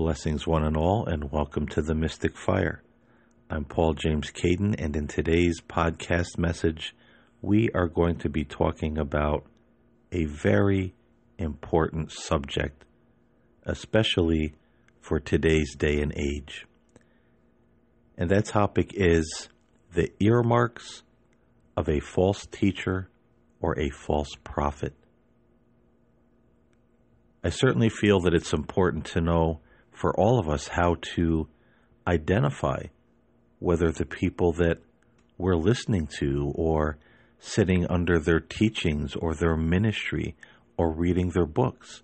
Blessings, one and all, and welcome to the Mystic Fire. I'm Paul James Caiden, and in today's podcast message, we are going to be talking about a very important subject, especially for today's day and age. And that topic is the earmarks of a false teacher or a false prophet. I certainly feel that it's important to know for all of us how to identify whether the people that we're listening to or sitting under their teachings or their ministry or reading their books.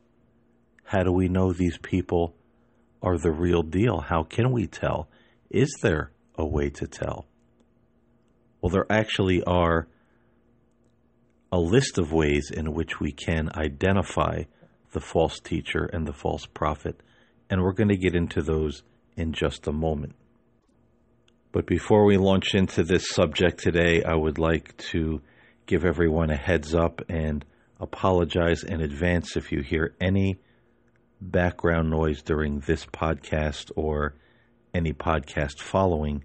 How do we know these people are the real deal? How can we tell? Is there a way to tell? Well, there actually are a list of ways in which we can identify the false teacher and the false prophet, and we're going to get into those in just a moment. But before we launch into this subject today, I would like to give everyone a heads up and apologize in advance if you hear any background noise during this podcast or any podcast following,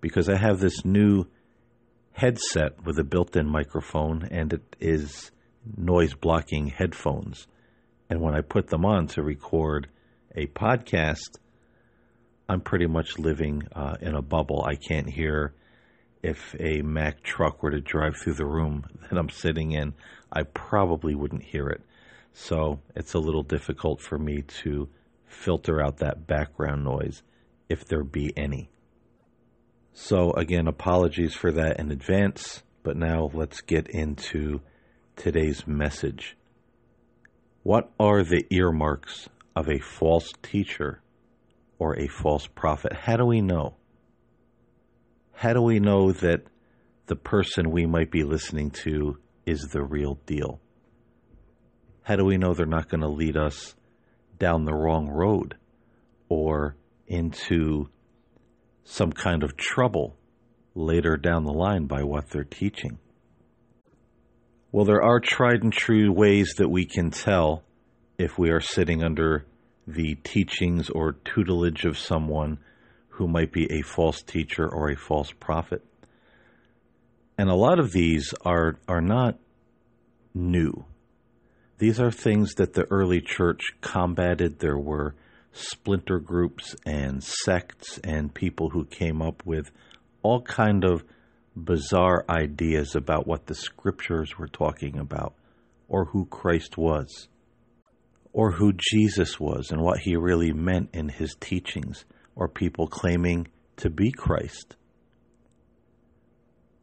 because I have this new headset with a built in microphone and it is noise blocking headphones. And when I put them on to record a podcast, I'm pretty much living uh, in a bubble. I can't hear if a Mack truck were to drive through the room that I'm sitting in. I probably wouldn't hear it. So it's a little difficult for me to filter out that background noise if there be any. So, again, apologies for that in advance, but now let's get into today's message. What are the earmarks of a false teacher or a false prophet? How do we know? How do we know that the person we might be listening to is the real deal? How do we know they're not going to lead us down the wrong road or into some kind of trouble later down the line by what they're teaching? Well, there are tried and true ways that we can tell if we are sitting under the teachings or tutelage of someone who might be a false teacher or a false prophet. And a lot of these are, are not new. These are things that the early church combated. There were splinter groups and sects and people who came up with all kind of bizarre ideas about what the scriptures were talking about or who Christ was or who Jesus was and what he really meant in his teachings or people claiming to be Christ.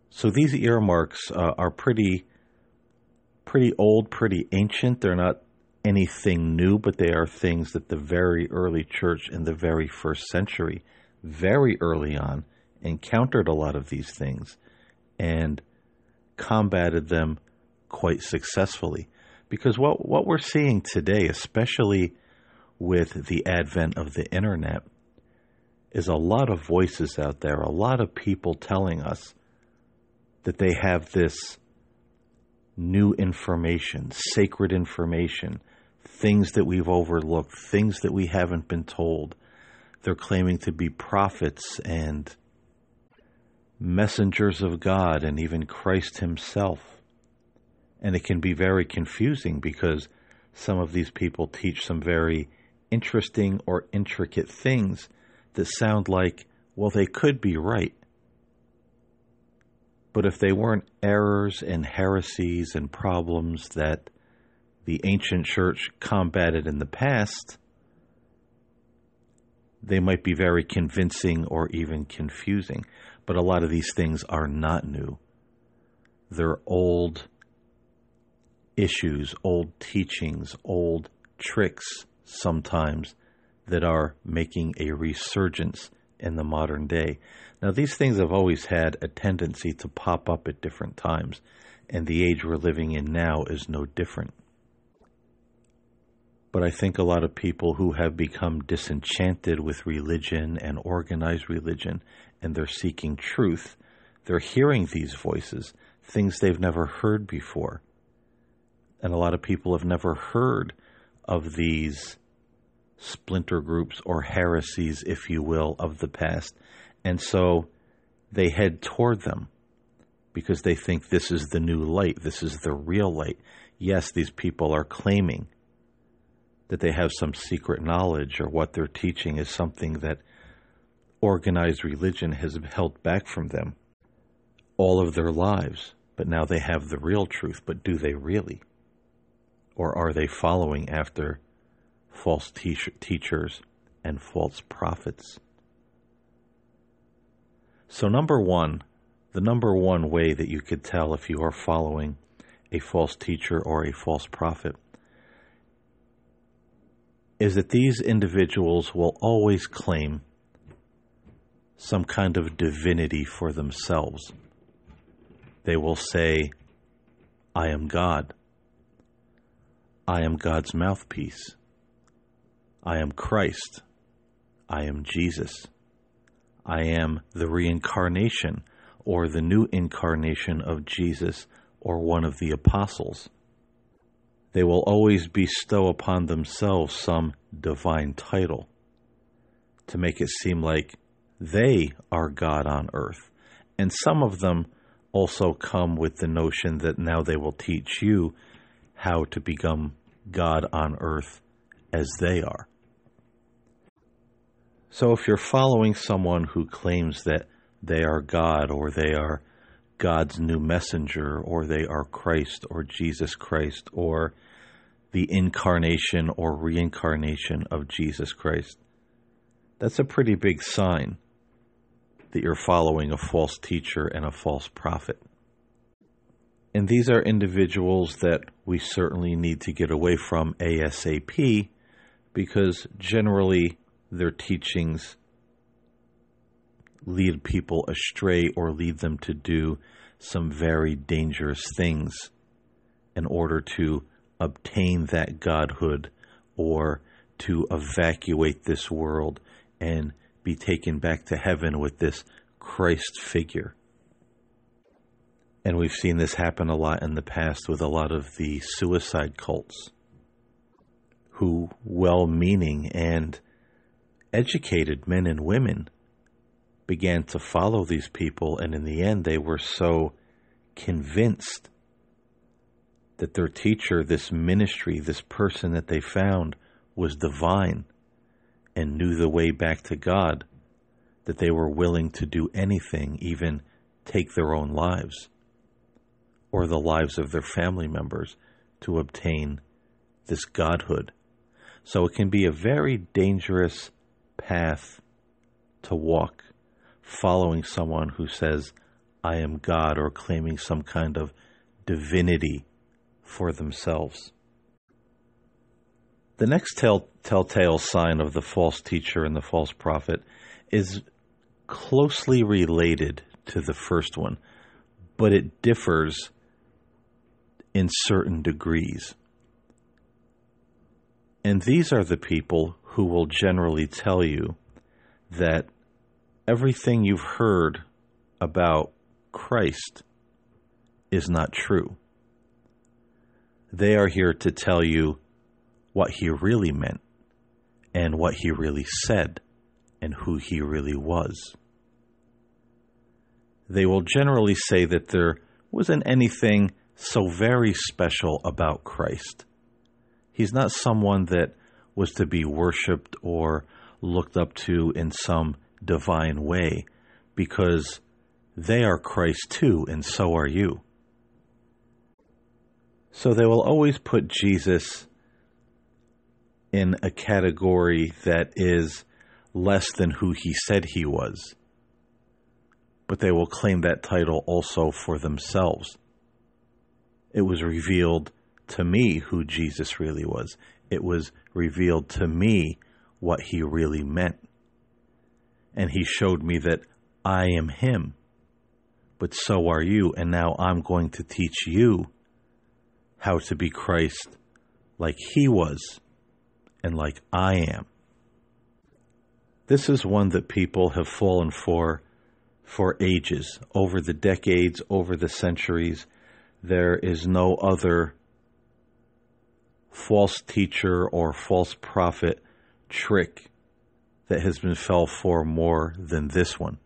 So these earmarks uh, are pretty pretty old, pretty ancient. They're not anything new, but they are things that the very early church in the very first century, very early on, encountered a lot of these things and combated them quite successfully. Because what, what we're seeing today, especially with the advent of the internet, is a lot of voices out there, a lot of people telling us that they have this new information, sacred information, things that we've overlooked, things that we haven't been told. They're claiming to be prophets and messengers of God and even Christ Himself. And it can be very confusing because some of these people teach some very interesting or intricate things that sound like, well, they could be right. But if they weren't errors and heresies and problems that the ancient church combated in the past, they might be very convincing or even confusing. But a lot of these things are not new. They're old issues, old teachings, old tricks sometimes that are making a resurgence in the modern day. Now, these things have always had a tendency to pop up at different times, and the age we're living in now is no different. But I think a lot of people who have become disenchanted with religion and organized religion and they're seeking truth, they're hearing these voices, things they've never heard before. And a lot of people have never heard of these splinter groups or heresies, if you will, of the past. And so they head toward them because they think this is the new light, this is the real light. Yes, these people are claiming that they have some secret knowledge or what they're teaching is something that organized religion has held back from them all of their lives. But now they have the real truth. But do they really? Or are they following after false te- teachers and false prophets? So, number one, the number one way that you could tell if you are following a false teacher or a false prophet is that these individuals will always claim some kind of divinity for themselves. They will say, I am God. I am God's mouthpiece. I am Christ. I am Jesus. I am the reincarnation or the new incarnation of Jesus or one of the apostles. They will always bestow upon themselves some divine title to make it seem like they are God on earth. And some of them also come with the notion that now they will teach you how to become God on earth as they are. So if you're following someone who claims that they are God or they are God's new messenger or they are Christ or Jesus Christ or the incarnation or reincarnation of Jesus Christ, that's a pretty big sign that you're following a false teacher and a false prophet. And these are individuals that we certainly need to get away from ASAP because generally their teachings lead people astray or lead them to do some very dangerous things in order to obtain that godhood or to evacuate this world and be taken back to heaven with this Christ figure. And we've seen this happen a lot in the past with a lot of the suicide cults who, well meaning and educated men and women, began to follow these people. And in the end, they were so convinced that their teacher, this ministry, this person that they found was divine and knew the way back to God, that they were willing to do anything, even take their own lives or the lives of their family members to obtain this godhood. So it can be a very dangerous path to walk, following someone who says, I am God, or claiming some kind of divinity for themselves. The next tell, telltale sign of the false teacher and the false prophet is closely related to the first one, but it differs in certain degrees. And these are the people who will generally tell you that everything you've heard about Christ is not true. They are here to tell you what he really meant and what he really said and who he really was. They will generally say that there wasn't anything so very special about Christ. He's not someone that was to be worshiped or looked up to in some divine way because they are Christ too, and so are you. So they will always put Jesus in a category that is less than who he said he was. But they will claim that title also for themselves. It was revealed to me who Jesus really was. It was revealed to me what he really meant. And he showed me that I am him, but so are you. And now I'm going to teach you how to be Christ like he was and like I am. This is one that people have fallen for for ages, over the decades, over the centuries. There is no other false teacher or false prophet trick that has been fell for more than this one.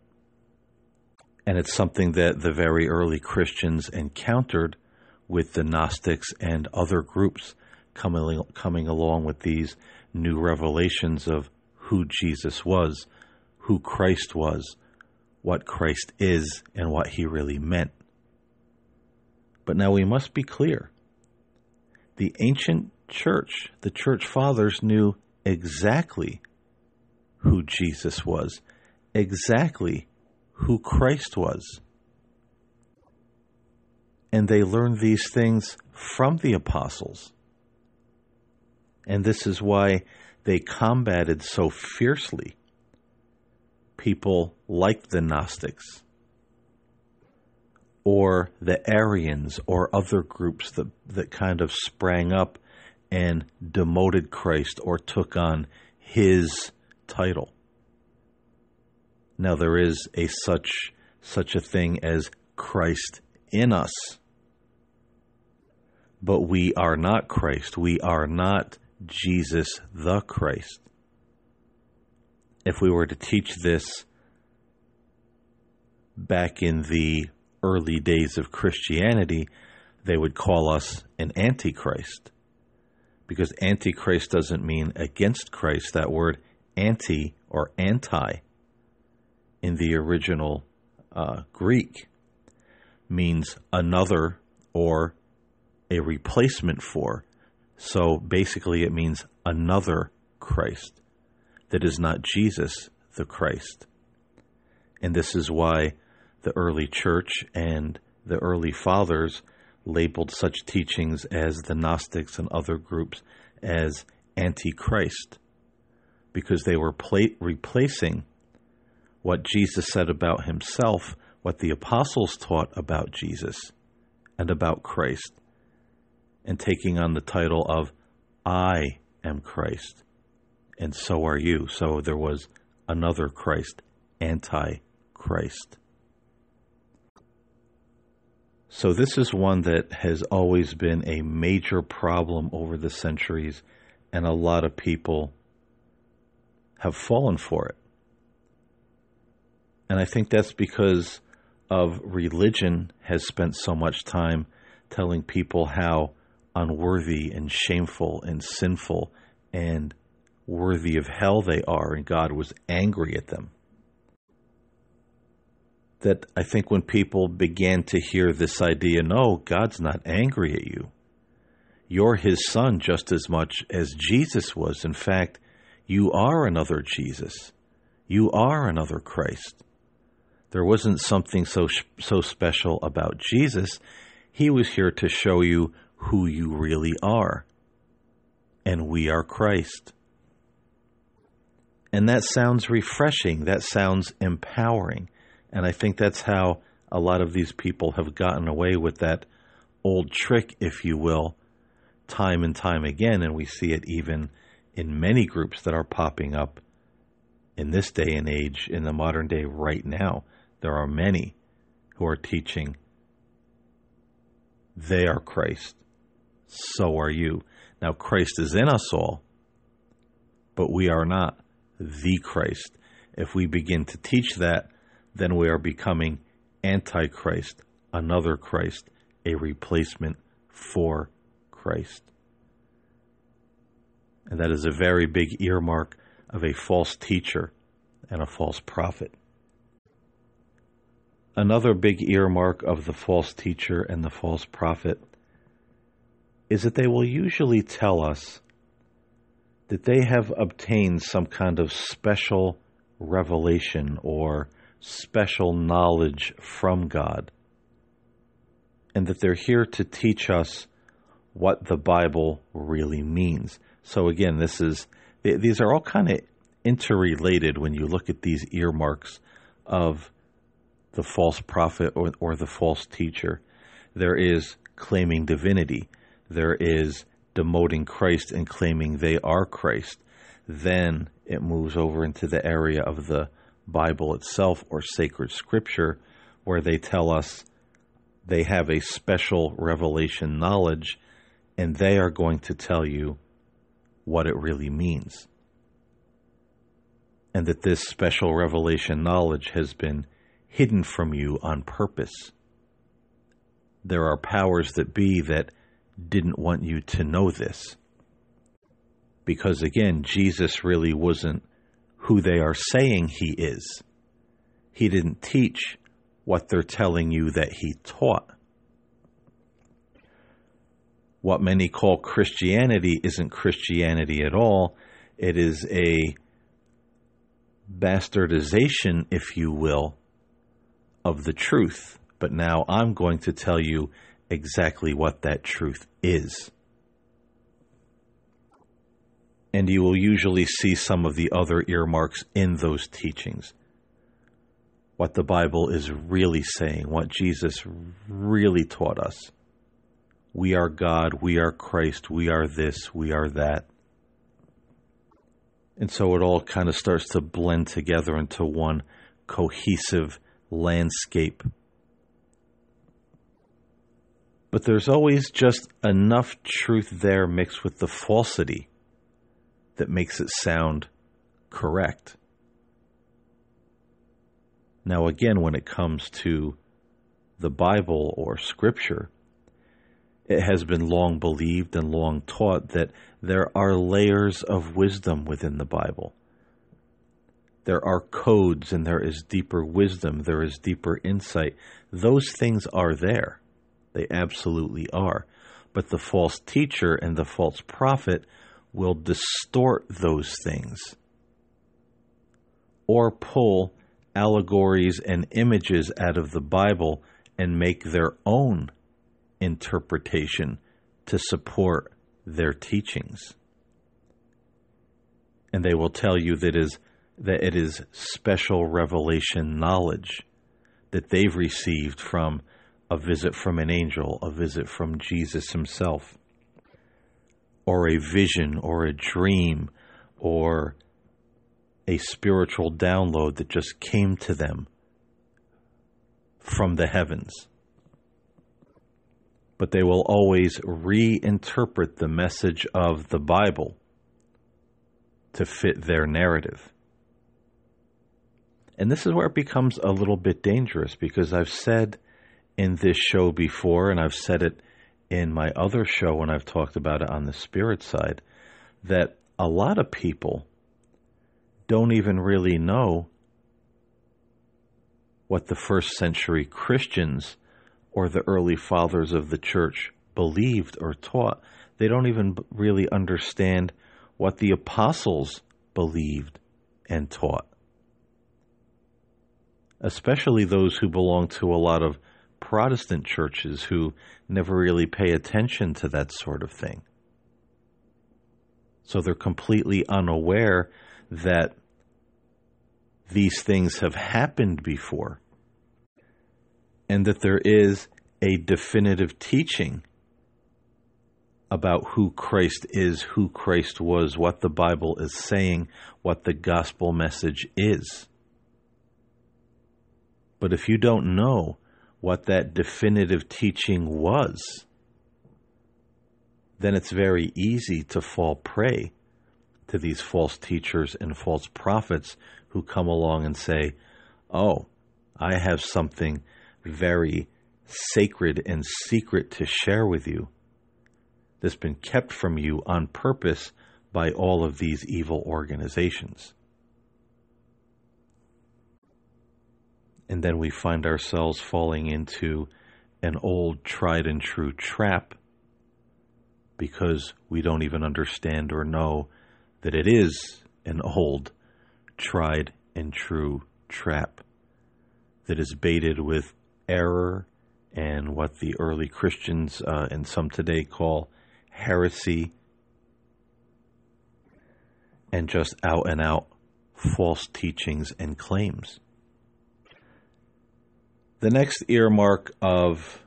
And it's something that the very early Christians encountered with the Gnostics and other groups coming, coming along with these new revelations of who Jesus was, who Christ was, what Christ is, and what he really meant. But now we must be clear. The ancient church, the church fathers, knew exactly who Jesus was, exactly who Christ was. And they learned these things from the apostles. And this is why they combated so fiercely people like the Gnostics or the Arians or other groups that, that kind of sprang up and demoted Christ or took on his title. Now there is a such such a thing as Christ in us. But we are not Christ. We are not Jesus the Christ. If we were to teach this back in the early days of Christianity, they would call us an antichrist. Because antichrist doesn't mean against Christ. That word anti or anti in the original uh, Greek means another or a replacement for. So basically, it means another Christ that is not Jesus the Christ. And this is why the early church and the early fathers labeled such teachings as the Gnostics and other groups as antichrist because they were pla- replacing what Jesus said about himself, what the apostles taught about Jesus and about Christ, and taking on the title of I am Christ, and so are you. So there was another Christ, anti Christ. So, this is one that has always been a major problem over the centuries, and a lot of people have fallen for it. And I think that's because of religion has spent so much time telling people how unworthy and shameful and sinful and worthy of hell they are, and God was angry at them. That I think when people began to hear this idea, no, God's not angry at you. You're his son just as much as Jesus was. In fact, you are another Jesus. You are another Christ. There wasn't something so so special about Jesus. He was here to show you who you really are. And we are Christ. And that sounds refreshing. That sounds empowering. And I think that's how a lot of these people have gotten away with that old trick, if you will, time and time again. And we see it even in many groups that are popping up in this day and age, in the modern day right now. There are many who are teaching they are Christ. So are you. Now, Christ is in us all, but we are not the Christ. If we begin to teach that, then we are becoming antichrist, another Christ, a replacement for Christ. And that is a very big earmark of a false teacher and a false prophet. Another big earmark of the false teacher and the false prophet is that they will usually tell us that they have obtained some kind of special revelation or special knowledge from God, and that they're here to teach us what the Bible really means. So again, this is these are all kind of interrelated when you look at these earmarks of the false prophet or, or the false teacher. There is claiming divinity. There is demoting Christ and claiming they are Christ. Then it moves over into the area of the Bible itself or sacred scripture where they tell us they have a special revelation knowledge and they are going to tell you what it really means. and that this special revelation knowledge has been hidden from you on purpose. There are powers that be that didn't want you to know this. Because again, Jesus really wasn't who they are saying he is. He didn't teach what they're telling you that he taught. What many call Christianity isn't Christianity at all. It is a bastardization, if you will, of the truth. But now I'm going to tell you exactly what that truth is. And you will usually see some of the other earmarks in those teachings. What the Bible is really saying, what Jesus really taught us. We are God, we are Christ, we are this, we are that. And so it all kind of starts to blend together into one cohesive landscape. But there's always just enough truth there mixed with the falsity that makes it sound correct. Now, again, when it comes to the Bible or Scripture, it has been long believed and long taught that there are layers of wisdom within the Bible. There are codes and there is deeper wisdom, there is deeper insight. Those things are there. They absolutely are. But the false teacher and the false prophet will distort those things or pull allegories and images out of the Bible and make their own interpretation to support their teachings. And they will tell you that is that it is special revelation knowledge that they've received from a visit from an angel, a visit from Jesus himself, or a vision or a dream or a spiritual download that just came to them from the heavens but they will always reinterpret the message of the Bible to fit their narrative. And this is where it becomes a little bit dangerous because I've said in this show before, and I've said it in my other show when I've talked about it on the spirit side, that a lot of people don't even really know what the first century Christians or the early fathers of the church believed or taught. They don't even really understand what the apostles believed and taught. Especially those who belong to a lot of Protestant churches who never really pay attention to that sort of thing. So they're completely unaware that these things have happened before and that there is a definitive teaching about who Christ is, who Christ was, what the Bible is saying, what the gospel message is. But if you don't know what that definitive teaching was, then it's very easy to fall prey to these false teachers and false prophets who come along and say, Oh, I have something very sacred and secret to share with you that's been kept from you on purpose by all of these evil organizations. And then we find ourselves falling into an old, tried and true trap because we don't even understand or know that it is an old, tried and true trap that is baited with error and what the early Christians uh, and some today call heresy and just out and out false teachings and claims. The next earmark of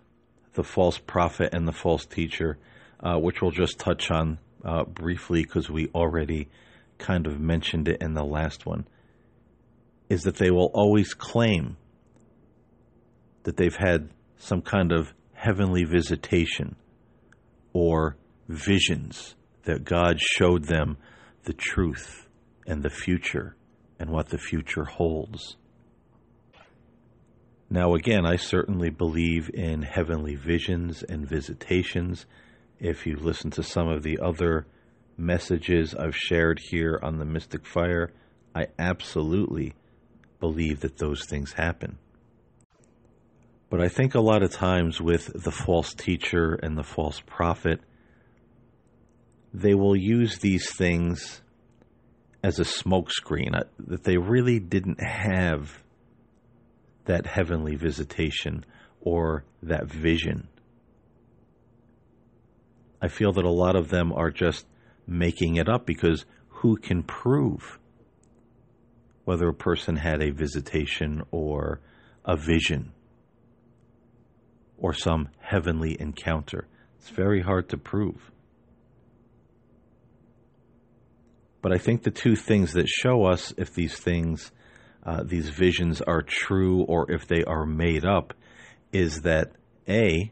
the false prophet and the false teacher, uh, which we'll just touch on uh, briefly because we already kind of mentioned it in the last one, is that they will always claim that they've had some kind of heavenly visitation or visions that God showed them the truth and the future and what the future holds. Now, again, I certainly believe in heavenly visions and visitations. If you listen to some of the other messages I've shared here on the Mystic Fire, I absolutely believe that those things happen. But I think a lot of times with the false teacher and the false prophet, they will use these things as a smokescreen, uh, that they really didn't have that heavenly visitation or that vision. I feel that a lot of them are just making it up because who can prove whether a person had a visitation or a vision or some heavenly encounter? It's very hard to prove. But I think the two things that show us if these things, uh, these visions are true or if they are made up, is that A,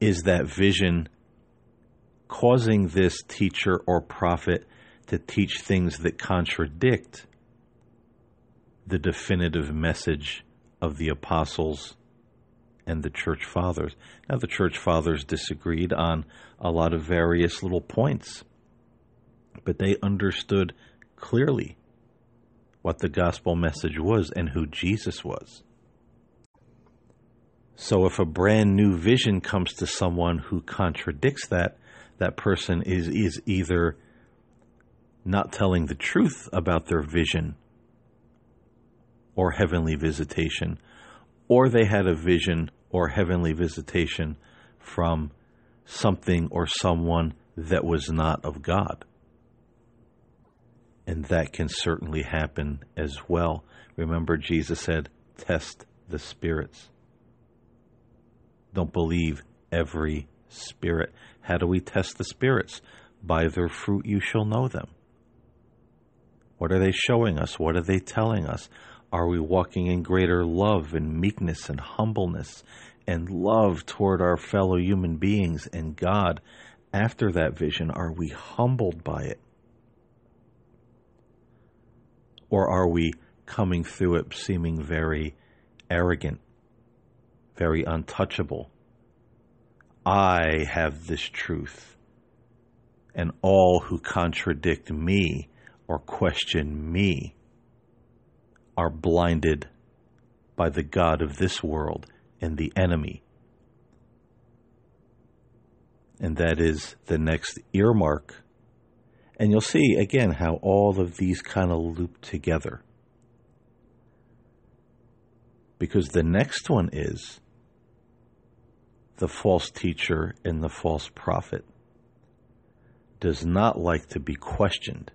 is that vision causing this teacher or prophet to teach things that contradict the definitive message of the apostles and the church fathers. Now, the church fathers disagreed on a lot of various little points but they understood clearly what the gospel message was and who Jesus was. So if a brand new vision comes to someone who contradicts that, that person is, is either not telling the truth about their vision or heavenly visitation, or they had a vision or heavenly visitation from something or someone that was not of God and that can certainly happen as well. Remember, Jesus said, Test the spirits. Don't believe every spirit. How do we test the spirits? By their fruit you shall know them. What are they showing us? What are they telling us? Are we walking in greater love and meekness and humbleness and love toward our fellow human beings and God? After that vision, are we humbled by it? Or are we coming through it seeming very arrogant, very untouchable? I have this truth, and all who contradict me or question me are blinded by the God of this world and the enemy. And that is the next earmark and you'll see again how all of these kind of loop together. Because the next one is the false teacher and the false prophet does not like to be questioned.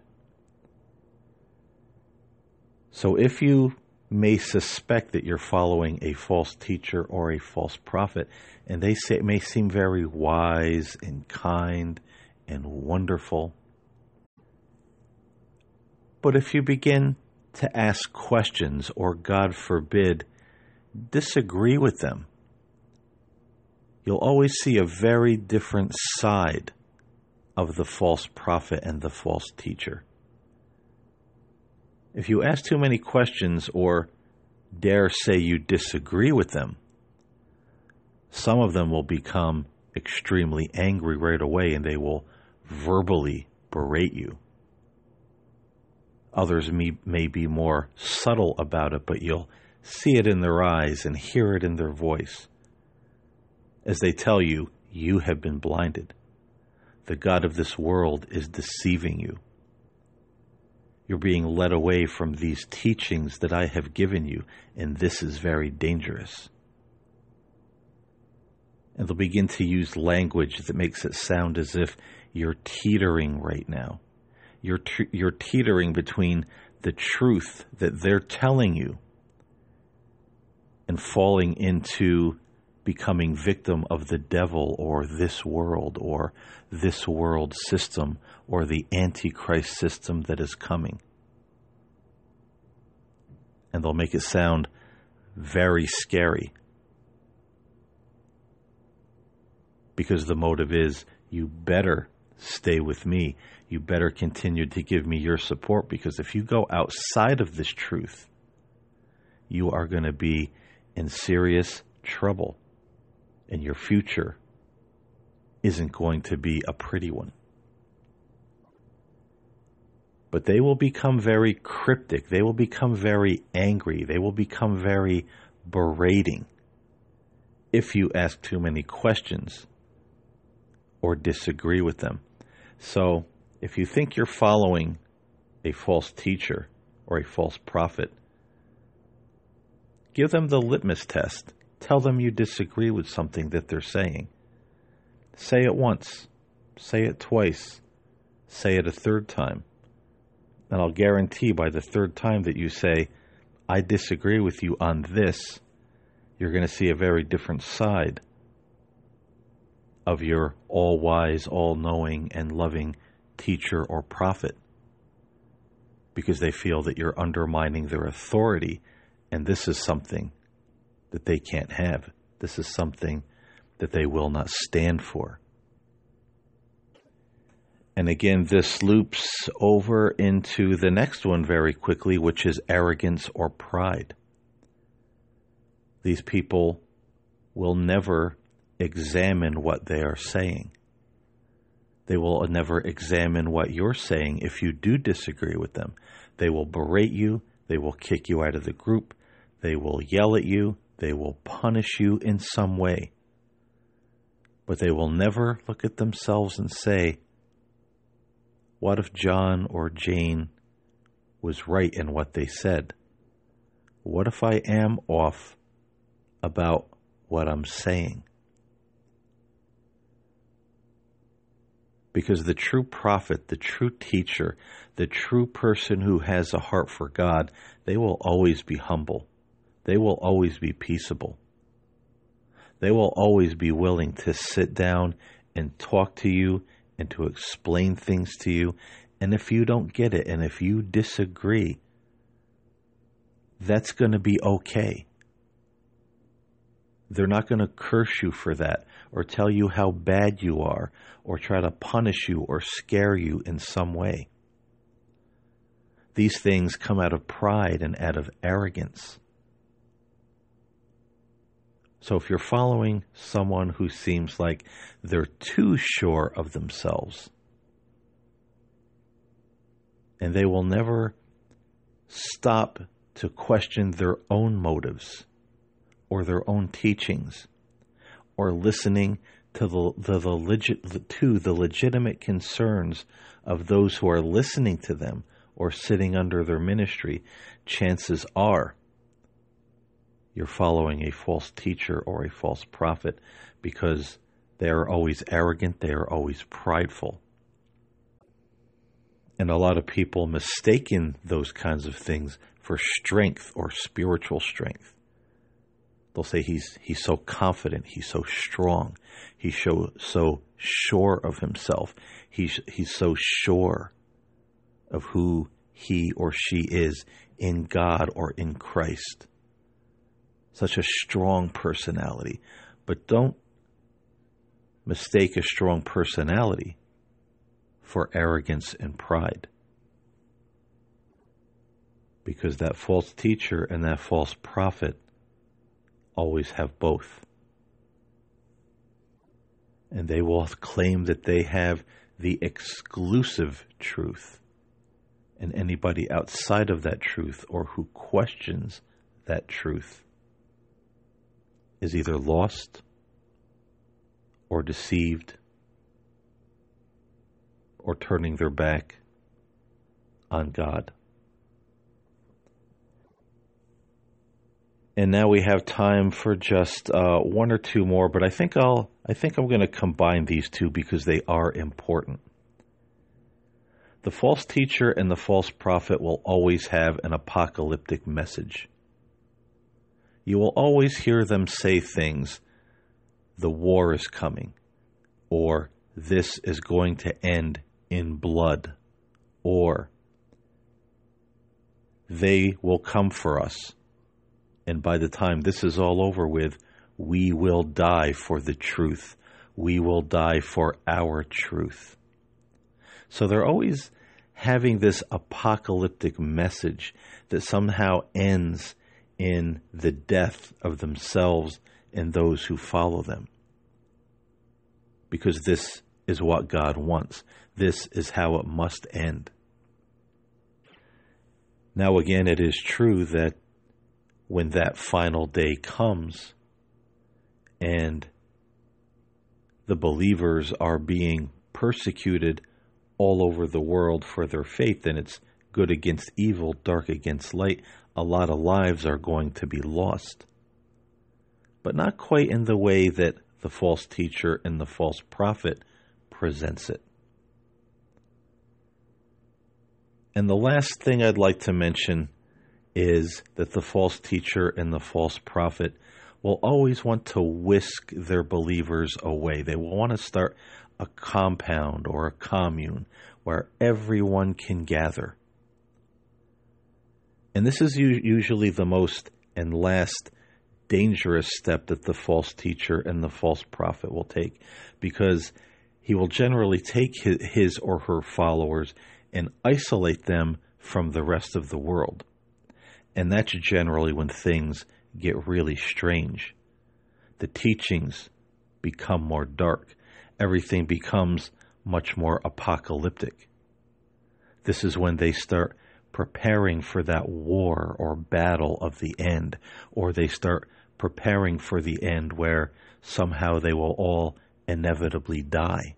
So if you may suspect that you're following a false teacher or a false prophet, and they say, may seem very wise and kind and wonderful, but if you begin to ask questions or, God forbid, disagree with them, you'll always see a very different side of the false prophet and the false teacher. If you ask too many questions or dare say you disagree with them, some of them will become extremely angry right away and they will verbally berate you. Others may, may be more subtle about it, but you'll see it in their eyes and hear it in their voice as they tell you, you have been blinded. The God of this world is deceiving you. You're being led away from these teachings that I have given you, and this is very dangerous. And they'll begin to use language that makes it sound as if you're teetering right now you're you're teetering between the truth that they're telling you and falling into becoming victim of the devil or this world or this world system or the antichrist system that is coming. And they'll make it sound very scary. Because the motive is you better stay with me. You better continue to give me your support because if you go outside of this truth, you are going to be in serious trouble and your future isn't going to be a pretty one. But they will become very cryptic. They will become very angry. They will become very berating if you ask too many questions or disagree with them. So, if you think you're following a false teacher or a false prophet, give them the litmus test. Tell them you disagree with something that they're saying. Say it once, say it twice, say it a third time. And I'll guarantee by the third time that you say, I disagree with you on this, you're going to see a very different side of your all wise, all knowing, and loving teacher or prophet because they feel that you're undermining their authority, and this is something that they can't have. This is something that they will not stand for. And again, this loops over into the next one very quickly, which is arrogance or pride. These people will never examine what they are saying. They will never examine what you're saying if you do disagree with them. They will berate you. They will kick you out of the group. They will yell at you. They will punish you in some way. But they will never look at themselves and say, What if John or Jane was right in what they said? What if I am off about what I'm saying? Because the true prophet, the true teacher, the true person who has a heart for God, they will always be humble. They will always be peaceable. They will always be willing to sit down and talk to you and to explain things to you. And if you don't get it and if you disagree, that's going to be okay. They're not going to curse you for that or tell you how bad you are or try to punish you or scare you in some way. These things come out of pride and out of arrogance. So if you're following someone who seems like they're too sure of themselves, and they will never stop to question their own motives or their own teachings or listening to the, the, the legit, to the legitimate concerns of those who are listening to them or sitting under their ministry, chances are you're following a false teacher or a false prophet because they are always arrogant, they are always prideful. And a lot of people mistaken those kinds of things for strength or spiritual strength. They'll say he's he's so confident, he's so strong, he's so so sure of himself, he's he's so sure of who he or she is in God or in Christ. Such a strong personality. But don't mistake a strong personality for arrogance and pride. Because that false teacher and that false prophet always have both. And they will claim that they have the exclusive truth. And anybody outside of that truth or who questions that truth is either lost or deceived or turning their back on God. And now we have time for just uh, one or two more. But I think I'll I think I'm going to combine these two because they are important. The false teacher and the false prophet will always have an apocalyptic message. You will always hear them say things, the war is coming, or this is going to end in blood, or they will come for us and by the time this is all over with, we will die for the truth. We will die for our truth. So they're always having this apocalyptic message that somehow ends in the death of themselves and those who follow them. Because this is what God wants. This is how it must end. Now, again, it is true that when that final day comes and the believers are being persecuted all over the world for their faith, and it's good against evil, dark against light, a lot of lives are going to be lost. But not quite in the way that the false teacher and the false prophet presents it. And the last thing I'd like to mention is that the false teacher and the false prophet will always want to whisk their believers away. They will want to start a compound or a commune where everyone can gather. And this is usually the most and last dangerous step that the false teacher and the false prophet will take because he will generally take his, or her followers and isolate them from the rest of the world. And that's generally when things get really strange. The teachings become more dark everything becomes much more apocalyptic. This is when they start preparing for that war or battle of the end, or they start preparing for the end where somehow they will all inevitably die.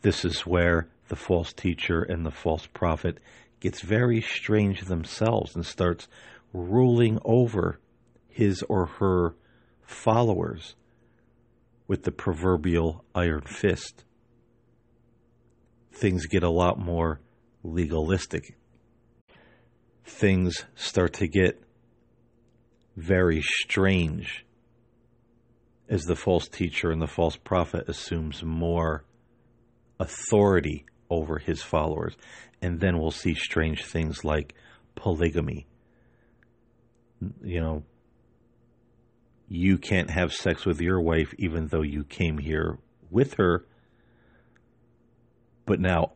This is where the false teacher and the false prophet gets very strange themselves and starts ruling over his or her followers with the proverbial iron fist. Things get a lot more legalistic. Things start to get very strange as the false teacher and the false prophet assumes more authority over his followers. And then we'll see strange things like polygamy. You know, you can't have sex with your wife even though you came here with her. But now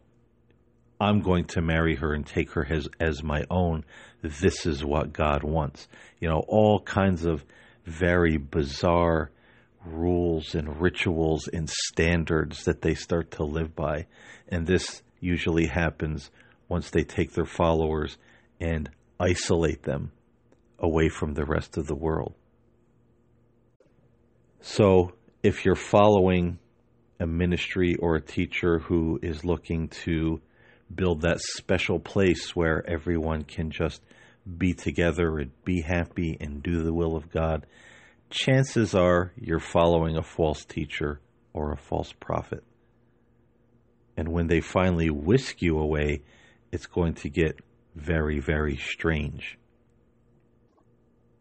I'm going to marry her and take her as, as my own. This is what God wants. You know, all kinds of very bizarre rules and rituals and standards that they start to live by. And this usually happens once they take their followers and isolate them away from the rest of the world. So if you're following a ministry or a teacher who is looking to build that special place where everyone can just be together and be happy and do the will of God, chances are you're following a false teacher or a false prophet. And when they finally whisk you away, it's going to get very, very strange.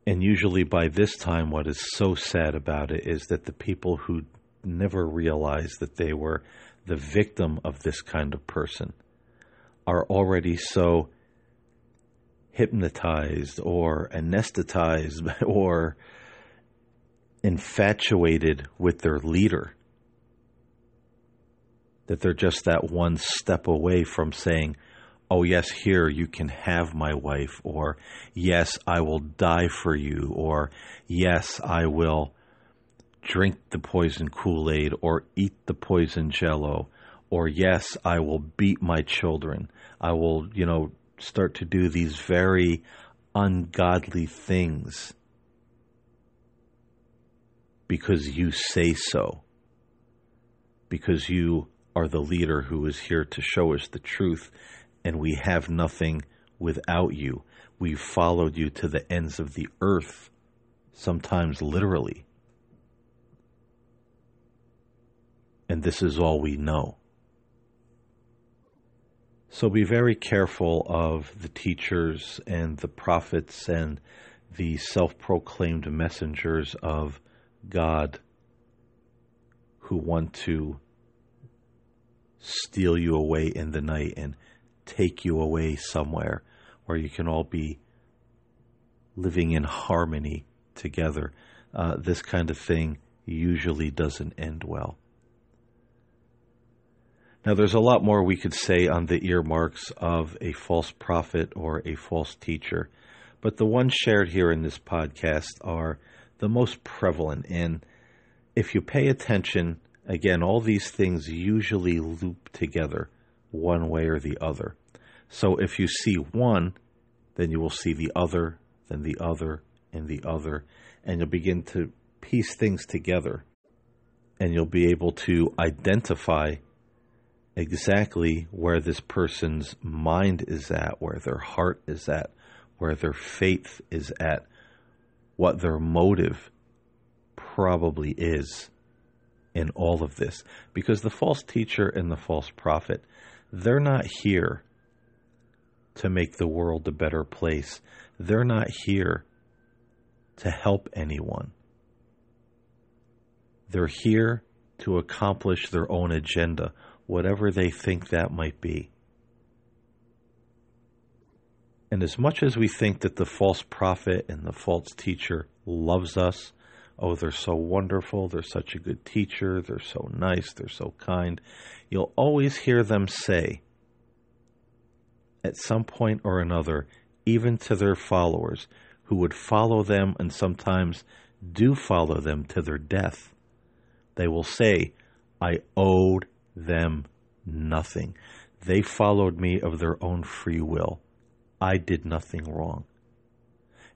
And usually by this time, what is so sad about it is that the people who never realized that they were the victim of this kind of person are already so hypnotized or anesthetized or infatuated with their leader that they're just that one step away from saying, oh, yes, here you can have my wife, or yes, I will die for you, or yes, I will drink the poison Kool Aid, or eat the poison jello, or yes, I will beat my children. I will, you know, start to do these very ungodly things because you say so, because you are the leader who is here to show us the truth and we have nothing without you. We've followed you to the ends of the earth, sometimes literally. And this is all we know. So be very careful of the teachers and the prophets and the self proclaimed messengers of God who want to steal you away in the night and take you away somewhere where you can all be living in harmony together. Uh, this kind of thing usually doesn't end well. Now, there's a lot more we could say on the earmarks of a false prophet or a false teacher, but the ones shared here in this podcast are the most prevalent. And if you pay attention, again, all these things usually loop together one way or the other. So if you see one, then you will see the other, then the other, and the other, and you'll begin to piece things together. And you'll be able to identify exactly where this person's mind is at, where their heart is at, where their faith is at, what their motive probably is in all of this. Because the false teacher and the false prophet, they're not here to make the world a better place. They're not here to help anyone. They're here to accomplish their own agenda, whatever they think that might be. And as much as we think that the false prophet and the false teacher loves us, oh, they're so wonderful, they're such a good teacher, they're so nice, they're so kind, you'll always hear them say, at some point or another, even to their followers, who would follow them and sometimes do follow them to their death, they will say, I owed them nothing. They followed me of their own free will. I did nothing wrong.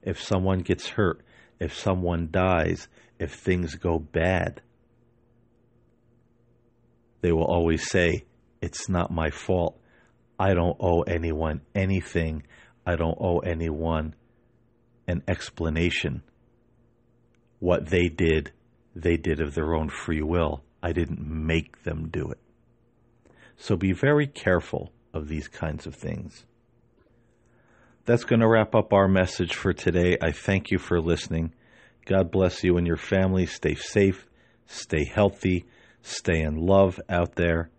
If someone gets hurt, if someone dies, if things go bad, they will always say, It's not my fault. I don't owe anyone anything. I don't owe anyone an explanation. What they did, they did of their own free will. I didn't make them do it. So be very careful of these kinds of things that's going to wrap up our message for today. I thank you for listening. God bless you and your family. Stay safe, stay healthy, stay in love out there,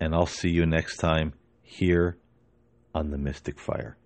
and I'll see you next time here on the Mystic Fire.